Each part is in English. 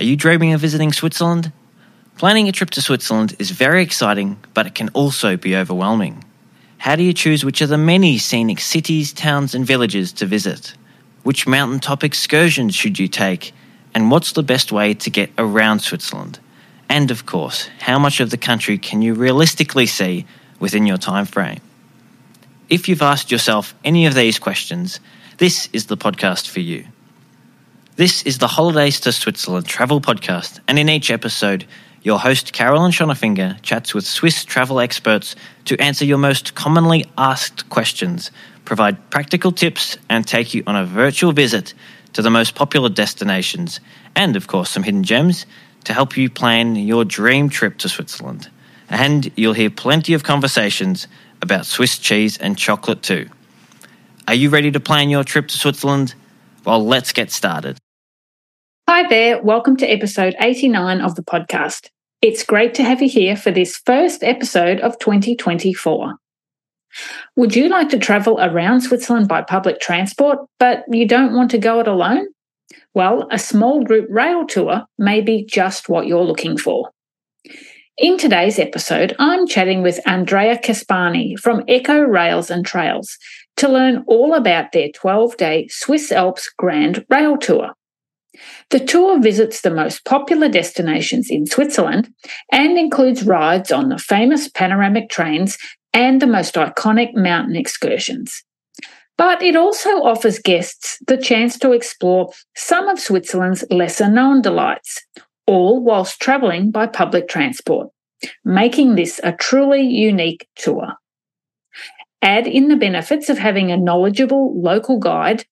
Are you dreaming of visiting Switzerland? Planning a trip to Switzerland is very exciting, but it can also be overwhelming. How do you choose which of the many scenic cities, towns, and villages to visit? Which mountaintop excursions should you take? And what's the best way to get around Switzerland? And of course, how much of the country can you realistically see within your time frame? If you've asked yourself any of these questions, this is the podcast for you. This is the Holidays to Switzerland travel podcast, and in each episode, your host Carolyn Schonnerfinger chats with Swiss travel experts to answer your most commonly asked questions, provide practical tips, and take you on a virtual visit to the most popular destinations, and of course, some hidden gems to help you plan your dream trip to Switzerland. And you'll hear plenty of conversations about Swiss cheese and chocolate too. Are you ready to plan your trip to Switzerland? Well, let's get started. Hi there, welcome to episode 89 of the podcast. It's great to have you here for this first episode of 2024. Would you like to travel around Switzerland by public transport, but you don't want to go it alone? Well, a small group rail tour may be just what you're looking for. In today's episode, I'm chatting with Andrea Caspani from Echo Rails and Trails to learn all about their 12 day Swiss Alps Grand Rail Tour. The tour visits the most popular destinations in Switzerland and includes rides on the famous panoramic trains and the most iconic mountain excursions. But it also offers guests the chance to explore some of Switzerland's lesser known delights, all whilst travelling by public transport, making this a truly unique tour. Add in the benefits of having a knowledgeable local guide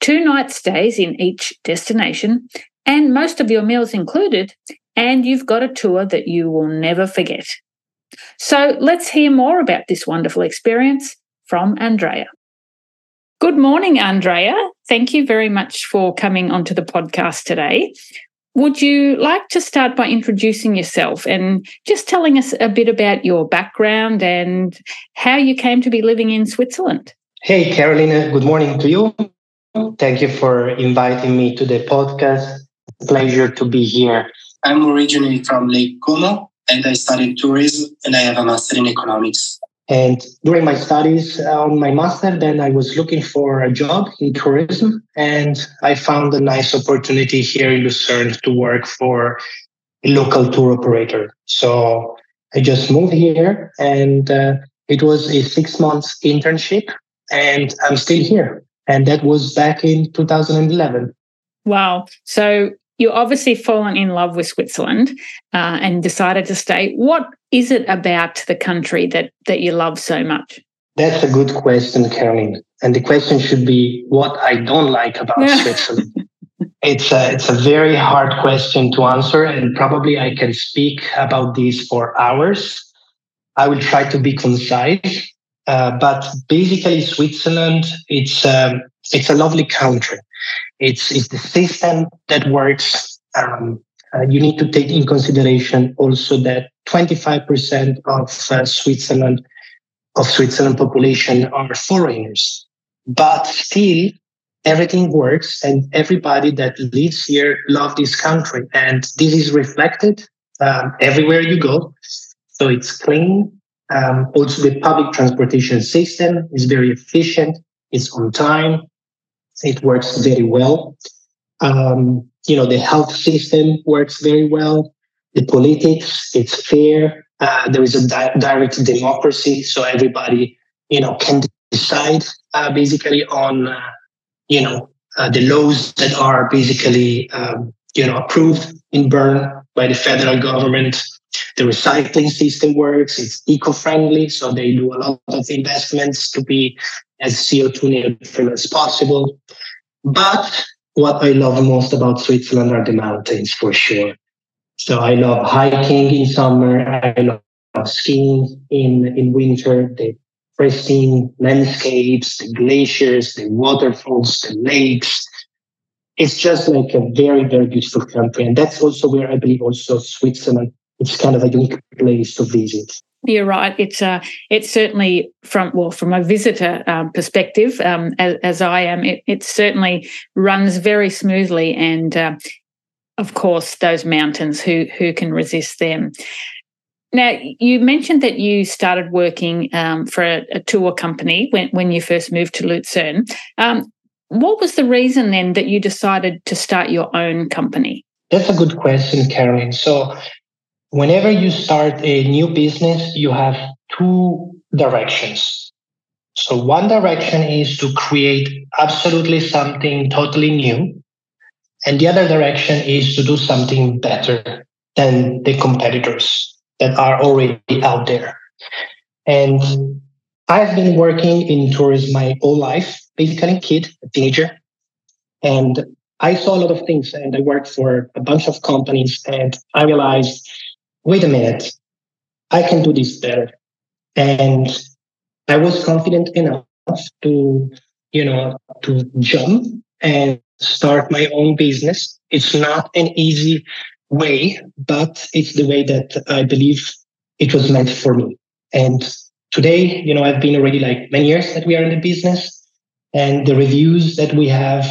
two night stays in each destination, and most of your meals included, and you've got a tour that you will never forget. So let's hear more about this wonderful experience from Andrea. Good morning, Andrea. Thank you very much for coming onto the podcast today. Would you like to start by introducing yourself and just telling us a bit about your background and how you came to be living in Switzerland? Hey, Carolina. Good morning to you. Thank you for inviting me to the podcast. Pleasure to be here. I'm originally from Lake Como and I studied tourism and I have a master in economics. And during my studies on my master, then I was looking for a job in tourism and I found a nice opportunity here in Lucerne to work for a local tour operator. So I just moved here and uh, it was a six months internship and I'm still here and that was back in 2011. Wow. So you obviously fallen in love with Switzerland uh, and decided to stay. What is it about the country that, that you love so much? That's a good question, Caroline. And the question should be what I don't like about Switzerland. It's a, it's a very hard question to answer, and probably I can speak about this for hours. I will try to be concise. Uh, but basically, Switzerland, it's um, it's a lovely country. It's it's the system that works. Um, uh, you need to take in consideration also that 25% of uh, Switzerland of Switzerland population are foreigners, but still everything works and everybody that lives here love this country, and this is reflected um, everywhere you go. So it's clean, um, also, the public transportation system is very efficient. It's on time. It works very well. Um, you know, the health system works very well. The politics, it's fair. Uh, there is a di- direct democracy, so everybody, you know, can decide uh, basically on, uh, you know, uh, the laws that are basically, um, you know, approved in Bern by the federal government the recycling system works. It's eco-friendly, so they do a lot of investments to be as CO2 neutral as possible. But what I love most about Switzerland are the mountains for sure. So I love hiking in summer. I love skiing in, in winter, the pristine landscapes, the glaciers, the waterfalls, the lakes. It's just like a very, very beautiful country. And that's also where I believe also Switzerland it's kind of a unique place to visit. You're right. It's uh, it's certainly from well from a visitor um, perspective, um, as, as, I am, it, it, certainly runs very smoothly, and uh, Of course, those mountains, who, who can resist them? Now, you mentioned that you started working um, for a, a, tour company when, when you first moved to Lucerne. Um, what was the reason then that you decided to start your own company? That's a good question, Carolyn. So, whenever you start a new business, you have two directions. So, one direction is to create absolutely something totally new. And the other direction is to do something better than the competitors that are already out there. And I've been working in tourism my whole life, basically a kid, a teenager. And I saw a lot of things and I worked for a bunch of companies and I realized, wait a minute, I can do this better. And I was confident enough to, you know, to jump and start my own business. It's not an easy way, but it's the way that I believe it was meant for me. And today, you know, I've been already like many years that we are in the business and the reviews that we have,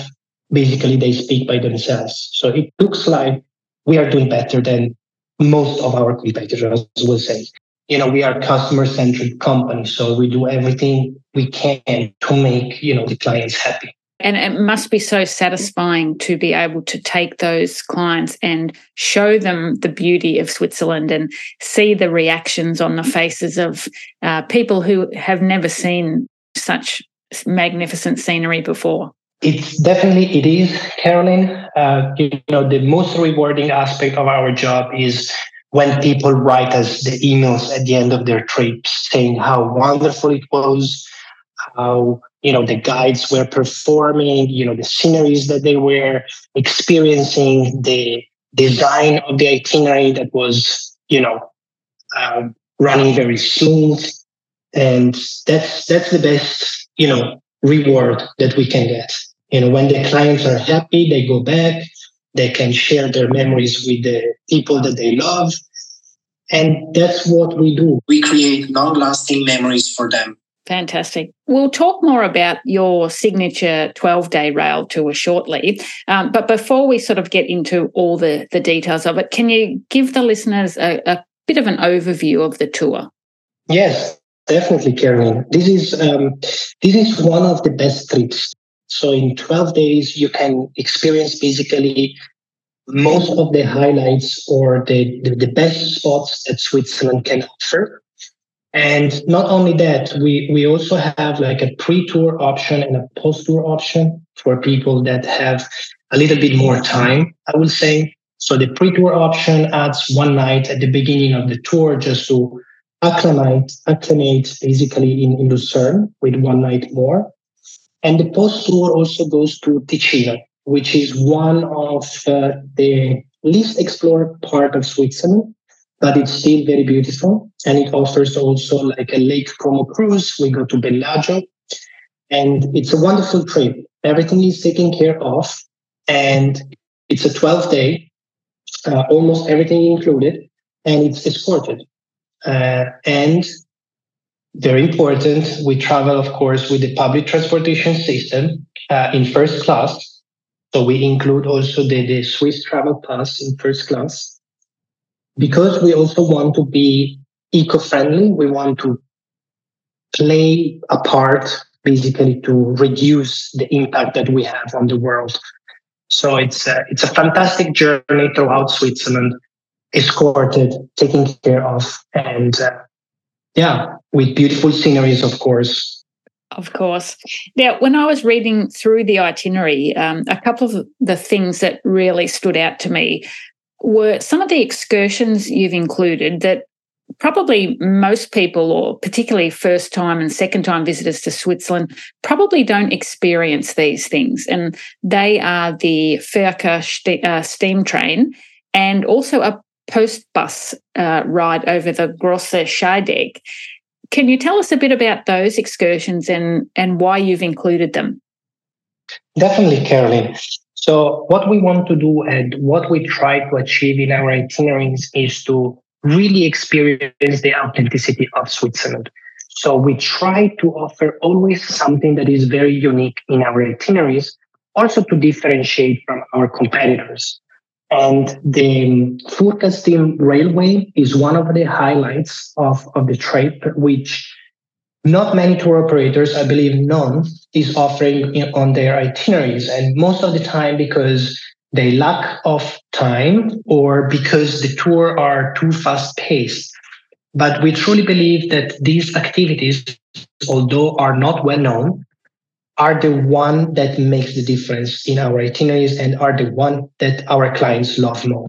basically they speak by themselves. So it looks like we are doing better than most of our competitors will say. You know, we are customer centric company, so we do everything we can to make, you know, the clients happy. And it must be so satisfying to be able to take those clients and show them the beauty of Switzerland and see the reactions on the faces of uh, people who have never seen such magnificent scenery before. It's definitely it is, Carolyn. Uh, you know, the most rewarding aspect of our job is when people write us the emails at the end of their trips saying how wonderful it was, how you know the guides were performing you know the sceneries that they were experiencing the design of the itinerary that was you know uh, running very smooth and that's that's the best you know reward that we can get you know when the clients are happy they go back they can share their memories with the people that they love and that's what we do we create long lasting memories for them Fantastic. We'll talk more about your signature 12 day rail tour shortly. Um, but before we sort of get into all the, the details of it, can you give the listeners a, a bit of an overview of the tour? Yes, definitely, Karen. This is um, this is one of the best trips. So in 12 days, you can experience basically most of the highlights or the, the, the best spots that Switzerland can offer and not only that, we, we also have like a pre-tour option and a post-tour option for people that have a little bit more time, I would say. So the pre-tour option adds one night at the beginning of the tour just to acclimate, acclimate basically in, in Lucerne with one night more. And the post-tour also goes to Ticino, which is one of uh, the least explored part of Switzerland but it's still very beautiful. And it offers also like a Lake Como cruise. We go to Bellagio and it's a wonderful trip. Everything is taken care of and it's a 12 day, uh, almost everything included, and it's escorted. Uh, and very important, we travel, of course, with the public transportation system uh, in first class. So we include also the, the Swiss travel pass in first class because we also want to be eco-friendly, we want to play a part basically to reduce the impact that we have on the world. So it's a, it's a fantastic journey throughout Switzerland, escorted, taken care of, and uh, yeah, with beautiful sceneries, of course. Of course. Now, when I was reading through the itinerary, um, a couple of the things that really stood out to me were some of the excursions you've included that probably most people, or particularly first time and second time visitors to Switzerland, probably don't experience these things. And they are the Furka uh, steam train and also a post bus uh, ride over the Grosse Scheidegg. Can you tell us a bit about those excursions and, and why you've included them? Definitely, Caroline. So what we want to do and what we try to achieve in our itineraries is to really experience the authenticity of Switzerland. So we try to offer always something that is very unique in our itineraries, also to differentiate from our competitors. And the Furka Steam Railway is one of the highlights of, of the trip, which not many tour operators, I believe none, is offering on their itineraries. And most of the time, because they lack of time or because the tour are too fast paced. But we truly believe that these activities, although are not well known, are the one that makes the difference in our itineraries and are the one that our clients love more.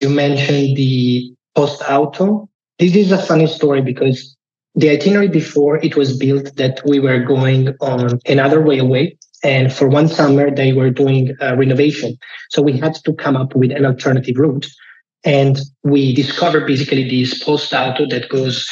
You mentioned the post auto. This is a funny story because the itinerary before it was built that we were going on another railway and for one summer they were doing a renovation so we had to come up with an alternative route and we discovered basically this post auto that goes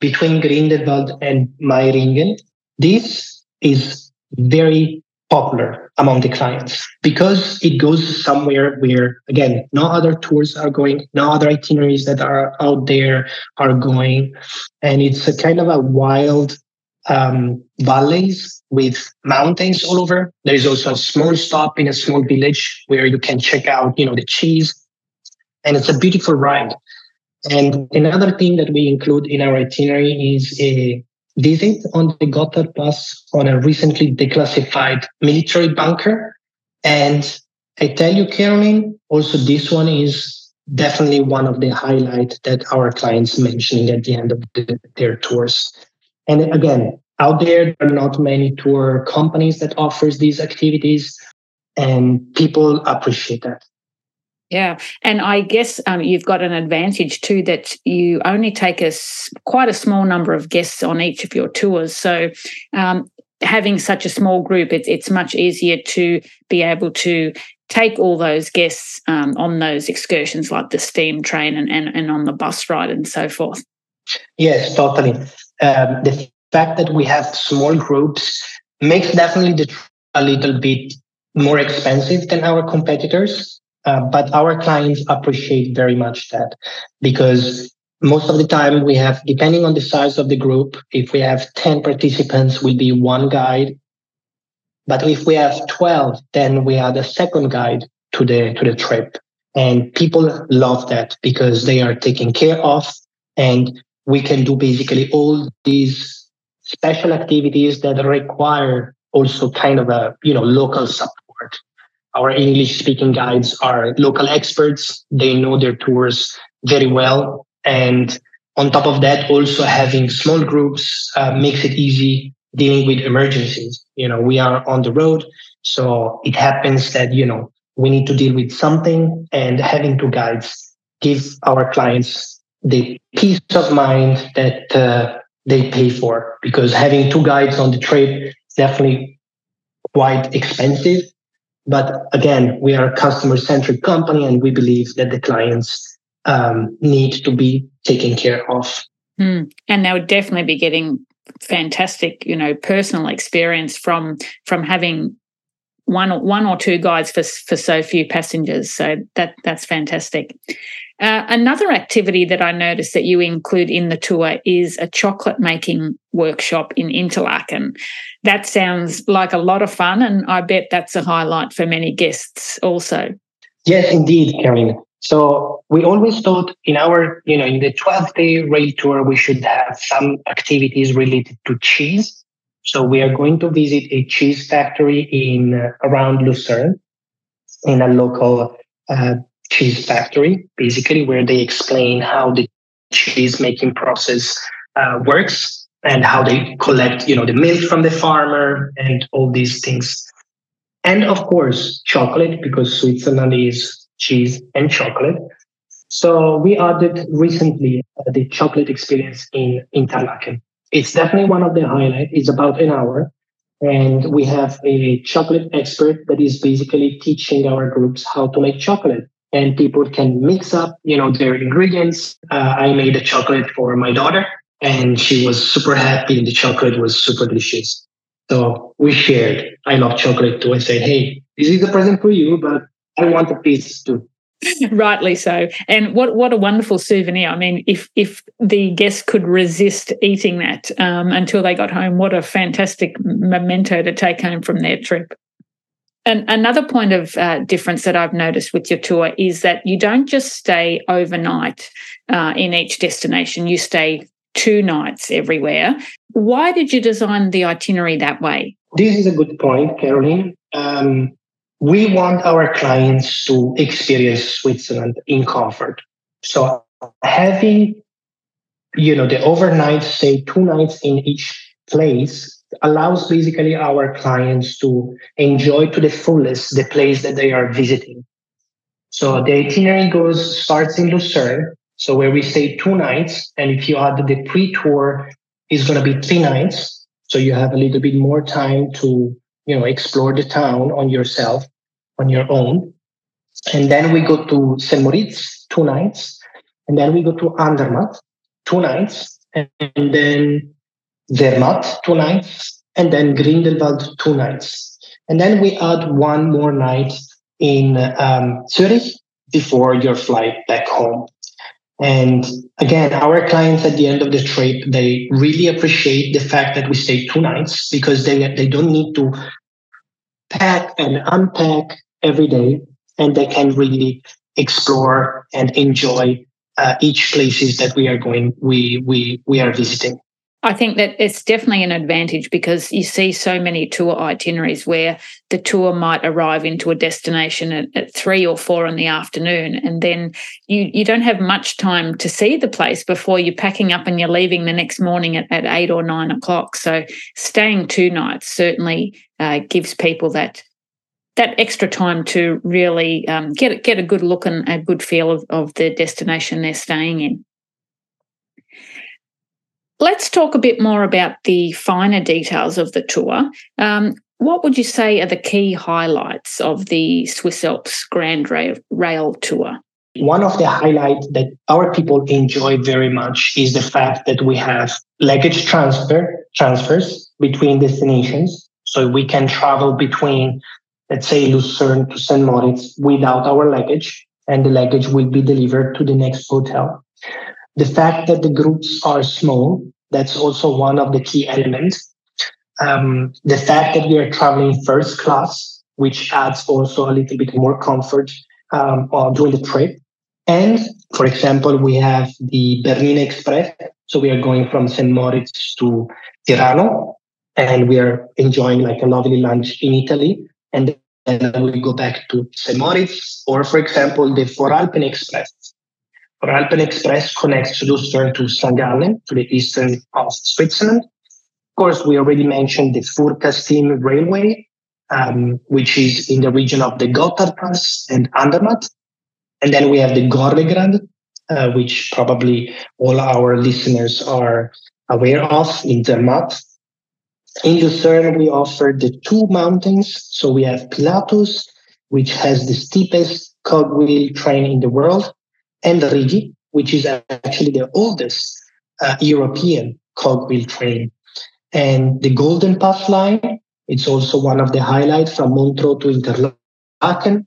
between Grindelwald and Meiringen. This is very popular among the clients because it goes somewhere where again no other tours are going no other itineraries that are out there are going. And it's a kind of a wild um, valleys with mountains all over. There is also a small stop in a small village where you can check out you know the cheese. And it's a beautiful ride. And another thing that we include in our itinerary is a visit on the Gotthard Pass on a recently declassified military bunker. And I tell you, Caroline, also this one is definitely one of the highlights that our clients mentioning at the end of the, their tours. And again, out there, there are not many tour companies that offers these activities and people appreciate that. Yeah, and I guess um, you've got an advantage too that you only take a quite a small number of guests on each of your tours. So um, having such a small group, it, it's much easier to be able to take all those guests um, on those excursions, like the steam train and, and, and on the bus ride and so forth. Yes, totally. Um, the fact that we have small groups makes definitely the a little bit more expensive than our competitors uh, but our clients appreciate very much that because most of the time we have, depending on the size of the group, if we have 10 participants, will be one guide. But if we have 12, then we add a second guide to the, to the trip. And people love that because they are taken care of and we can do basically all these special activities that require also kind of a, you know, local support our English speaking guides are local experts. They know their tours very well. And on top of that, also having small groups uh, makes it easy dealing with emergencies. You know, we are on the road. So it happens that, you know, we need to deal with something and having two guides give our clients the peace of mind that uh, they pay for because having two guides on the trip is definitely quite expensive but again, we are a customer centric company and we believe that the clients um, need to be taken care of. Mm. And they would definitely be getting fantastic, you know, personal experience from from having one one or two guides for for so few passengers. So that that's fantastic. Uh, another activity that I noticed that you include in the tour is a chocolate making workshop in Interlaken. That sounds like a lot of fun, and I bet that's a highlight for many guests also. Yes, indeed, Karen. So we always thought in our, you know, in the 12 day rail tour, we should have some activities related to cheese. So we are going to visit a cheese factory in uh, around Lucerne in a local uh, cheese factory, basically, where they explain how the cheese making process uh, works and how they collect, you know, the milk from the farmer and all these things. And of course, chocolate, because Switzerland is cheese and chocolate. So we added recently uh, the chocolate experience in Interlaken. It's definitely one of the highlights. It's about an hour. And we have a chocolate expert that is basically teaching our groups how to make chocolate and people can mix up, you know, their ingredients. Uh, I made a chocolate for my daughter and she was super happy and the chocolate was super delicious. So we shared. I love chocolate too. I said, Hey, this is a present for you, but I want a piece too. Rightly so. And what what a wonderful souvenir. I mean, if if the guests could resist eating that um, until they got home, what a fantastic memento to take home from their trip. And another point of uh, difference that I've noticed with your tour is that you don't just stay overnight uh, in each destination, you stay two nights everywhere. Why did you design the itinerary that way? This is a good point, Caroline. Um, we want our clients to experience Switzerland in comfort. So having, you know, the overnight stay two nights in each place allows basically our clients to enjoy to the fullest the place that they are visiting. So the itinerary goes starts in Lucerne, so where we stay two nights, and if you add the pre-tour, is going to be three nights. So you have a little bit more time to you know explore the town on yourself, on your own. And then we go to St. Moritz, two nights, and then we go to Andermatt, two nights, and then Zermatt, two nights, and then Grindelwald, two nights. And then we add one more night in um, Zurich before your flight back home. And again, our clients at the end of the trip, they really appreciate the fact that we stay two nights because they, they don't need to pack and unpack every day and they can really explore and enjoy uh, each places that we are going, we, we, we are visiting. I think that it's definitely an advantage because you see so many tour itineraries where the tour might arrive into a destination at, at, three or four in the afternoon, and then you you don't have much time to see the place before you're packing up and you're leaving the next morning at, at eight or nine o'clock. So staying two nights certainly uh, gives people that that extra time to really um, get get a good look and a good feel of, of the destination they're staying in. Let's talk a bit more about the finer details of the tour. Um, what would you say are the key highlights of the Swiss Alps Grand Rail, Rail Tour? One of the highlights that our people enjoy very much is the fact that we have luggage transfer transfers between destinations. So we can travel between, let's say, Lucerne to St. Moritz without our luggage, and the luggage will be delivered to the next hotel. The fact that the groups are small, that's also one of the key elements. Um, the fact that we are traveling first class, which adds also a little bit more comfort um, during the trip. And for example, we have the Bernina Express. So we are going from St. Moritz to Tirano and we are enjoying like a lovely lunch in Italy. And then we go back to St. Moritz or for example, the Voralpen Express. Voralpen Express connects Lucerne to St. Gallen, to the eastern of Switzerland. Of course, we already mentioned the Furka Railway, um, which is in the region of the Gotthard Pass and Andermatt. And then we have the Gornergrat, uh, which probably all our listeners are aware of in Zermatt. In Lucerne, we offer the two mountains. So we have Pilatus, which has the steepest cogwheel train in the world, and Rigi, which is actually the oldest uh, European cogwheel train. And the GoldenPass line, it's also one of the highlights from Montreux to Interlaken,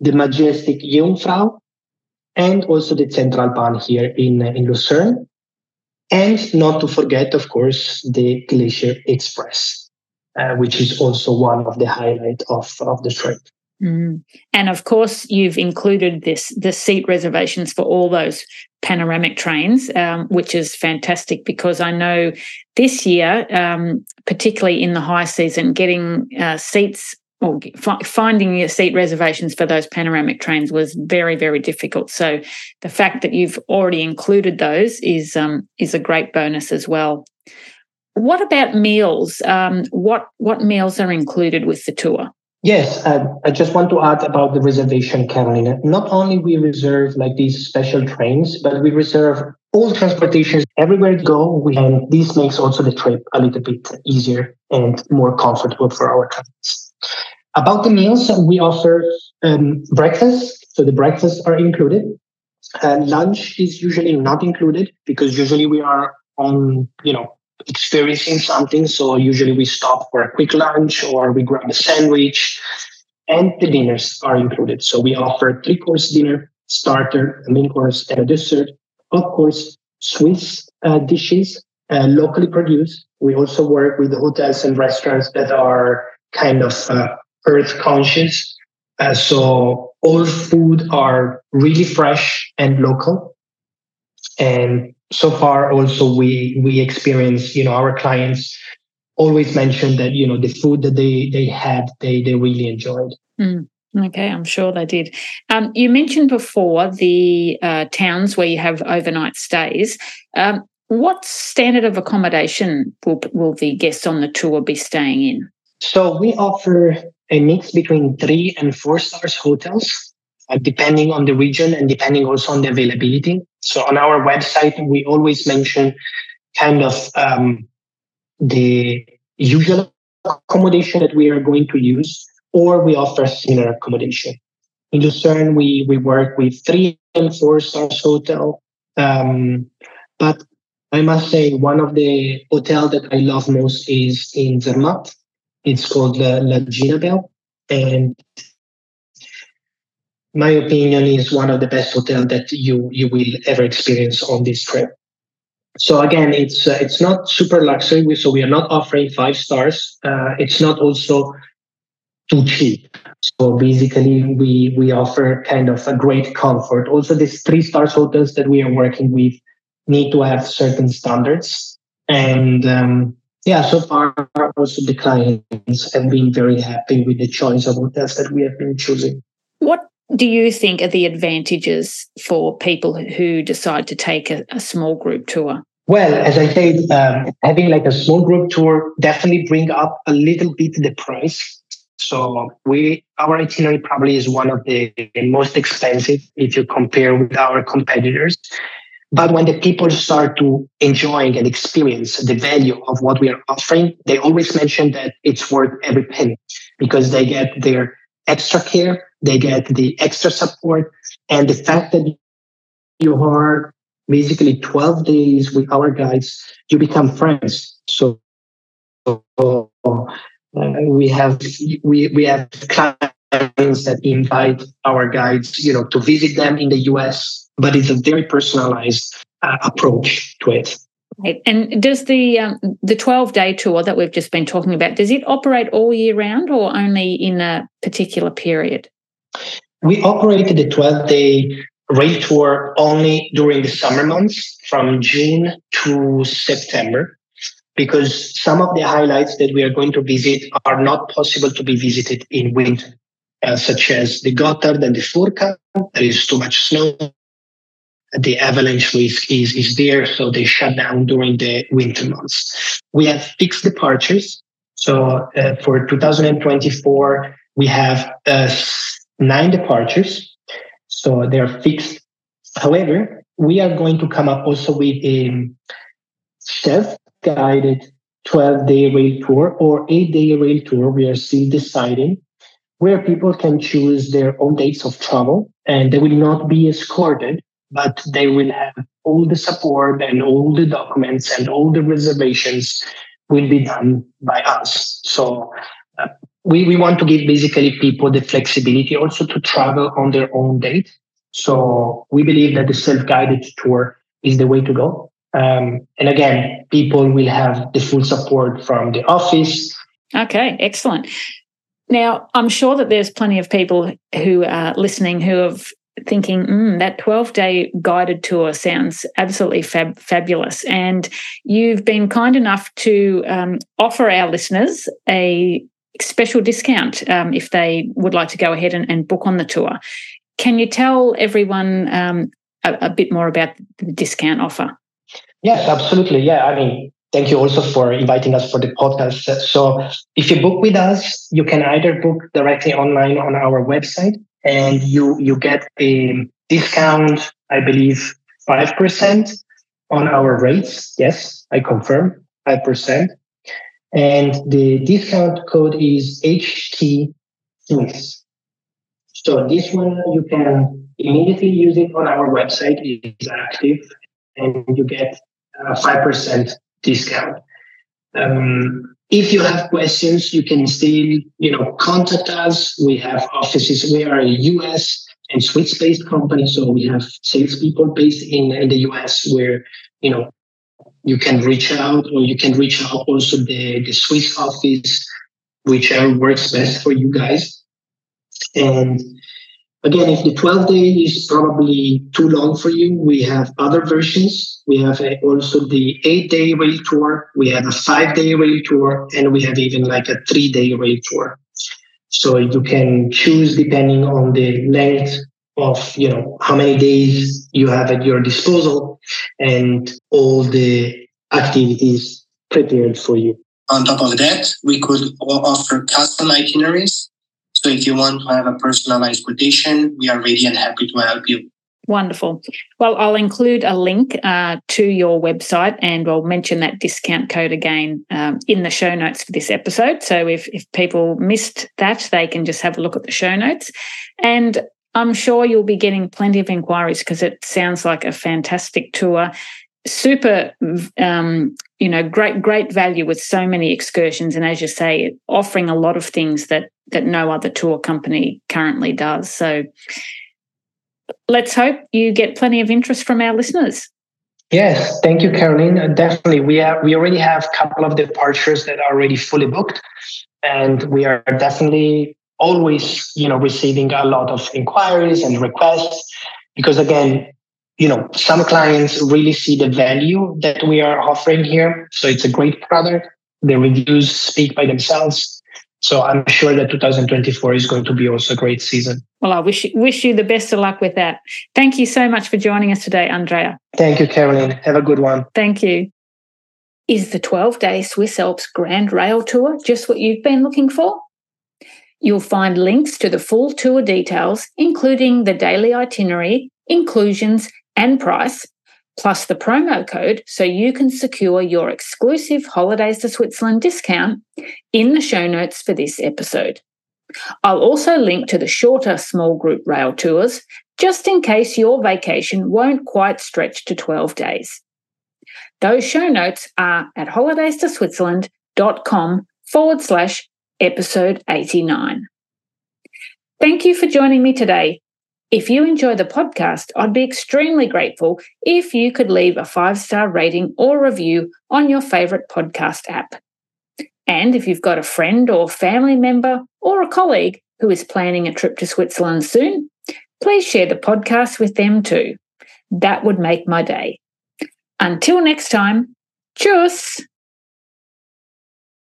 the majestic Jungfrau, and also the Zentralbahn here in, uh, in Lucerne. And not to forget, of course, the Glacier Express, uh, which is also one of the highlights of, of the trip. Mm. And of course, you've included this the seat reservations for all those panoramic trains, um, which is fantastic because I know this year, um, particularly in the high season, getting uh, seats or finding your seat reservations for those panoramic trains was very very difficult. So the fact that you've already included those is um, is a great bonus as well. What about meals? Um, what what meals are included with the tour? Yes, uh, I just want to add about the reservation, Carolina. Not only we reserve like these special trains, but we reserve all transportations everywhere you go. We, and this makes also the trip a little bit easier and more comfortable for our clients. About the meals, we offer um, breakfast. So the breakfasts are included. Uh, lunch is usually not included because usually we are on, you know, experiencing something. So usually we stop for a quick lunch or we grab a sandwich and the dinners are included. So we offer three course dinner, starter, a main course and a dessert. Of course, Swiss uh, dishes, uh, locally produced. We also work with hotels and restaurants that are kind of uh, earth conscious. Uh, so all food are really fresh and local. And so far also we we experience, you know, our clients always mention that, you know, the food that they they had, they they really enjoyed. Mm. Okay, I'm sure they did. Um, you mentioned before the uh, towns where you have overnight stays. Um, what standard of accommodation will, will the guests on the tour be staying in? So we offer a mix between three and four stars hotels, uh, depending on the region and depending also on the availability. So on our website, we always mention kind of um, the usual accommodation that we are going to use, or we offer similar accommodation. In Lucerne, we, we work with three and four stars hotel. Um, but I must say, one of the hotel that I love most is in Zermatt. It's called La, La Ginabelle. And my opinion is one of the best hotels that you you will ever experience on this trip. So again, it's uh, it's not super luxury. So we are not offering five stars. Uh, it's not also too cheap. So basically, we we offer kind of a great comfort. Also, these three stars hotels that we are working with need to have certain standards. And um, yeah, so far also the clients have been very happy with the choice of hotels that we have been choosing. What do you think are the advantages for people who decide to take a, a small group tour? Well, as I said, um, having like a small group tour definitely bring up a little bit the price. So we our itinerary probably is one of the most expensive if you compare with our competitors. But when the people start to enjoying and experience the value of what we are offering, they always mention that it's worth every penny because they get their extra care, they get the extra support, and the fact that you are basically 12 days with our guides, you become friends. So, uh, we have we we have clients that invite our guides, you know, to visit them in the US but it's a very personalized uh, approach to it. Right. And does the um, the twelve day tour that we've just been talking about does it operate all year round or only in a particular period? We operated the twelve day rail tour only during the summer months, from June to September, because some of the highlights that we are going to visit are not possible to be visited in winter, uh, such as the Gotthard and the Furka. There is too much snow the avalanche risk is, is there, so they shut down during the winter months. We have fixed departures. So uh, for 2024, we have uh, nine departures. So they are fixed. However, we are going to come up also with a self-guided 12-day rail tour or 8-day rail tour. We are still deciding where people can choose their own dates of travel and they will not be escorted but they will have all the support and all the documents and all the reservations will be done by us. So uh, we, we want to give basically people the flexibility also to travel on their own date. So we believe that the self-guided tour is the way to go. Um, and again, people will have the full support from the office. Okay, excellent. Now, I'm sure that there's plenty of people who are listening who have thinking, mm, that 12 day guided tour sounds absolutely fab- fabulous. And you've been kind enough to um, offer our listeners a special discount um, if they would like to go ahead and, and, book on the tour. Can you tell everyone um, a, a bit more about the discount offer? Yes, absolutely. Yeah, I mean, thank you also for inviting us for the podcast. So, if you book with us, you can either book directly online on our website and you you get a discount, I believe, five percent on our rates. Yes, I confirm five percent. And the discount code is HT Swiss. So this one you can immediately use it on our website. It is active, and you get a five percent discount. Um, if you have questions, you can still, you know, contact us. We have offices. We are a US and Swiss-based company, so we have salespeople based in, in the US where, you know, you can reach out or you can reach out also the, the Swiss office. whichever works best for you guys. And again, if the 12 day is probably too long for you, we have other versions. We have a, also the eight day rail tour, we have a five day rail tour, and we have even like a three day rail tour. So you can choose depending on the length of you know how many days you have at your disposal and all the activities prepared for you. On top of that, we could offer custom itineraries. So if you want to have a personalized quotation, we are ready and happy to help you. Wonderful. Well, I'll include a link uh, to your website and I'll mention that discount code again um, in the show notes for this episode. So if, if people missed that, they can just have a look at the show notes. And I'm sure you'll be getting plenty of inquiries because it sounds like a fantastic tour. Super, um, you know, great, great value with so many excursions, and as you say, offering a lot of things that that no other tour company currently does. So, let's hope you get plenty of interest from our listeners. Yes, thank you, Caroline. Definitely, we have we already have a couple of departures that are already fully booked, and we are definitely always you know receiving a lot of inquiries and requests because again you know some clients really see the value that we are offering here so it's a great product the reviews speak by themselves so I'm sure that 2024 is going to be also a great season. Well, I wish wish you the best of luck with that. Thank you so much for joining us today, Andrea. Thank you, Caroline. Have a good one. Thank you. Is the 12 day Swiss Alps Grand Rail Tour just what you've been looking for? You'll find links to the full tour details, including the daily itinerary, inclusions, and price, plus the promo code so you can secure your exclusive Holidays to Switzerland discount in the show notes for this episode. I'll also link to the shorter small group rail tours just in case your vacation won't quite stretch to 12 days. Those show notes are at holidaystoswitzerland.com forward slash episode 89. Thank you for joining me today if you enjoy the podcast, I'd be extremely grateful if you could leave a five star rating or review on your favorite podcast app. And if you've got a friend or family member or a colleague who is planning a trip to Switzerland soon, please share the podcast with them too. That would make my day. Until next time, tschüss.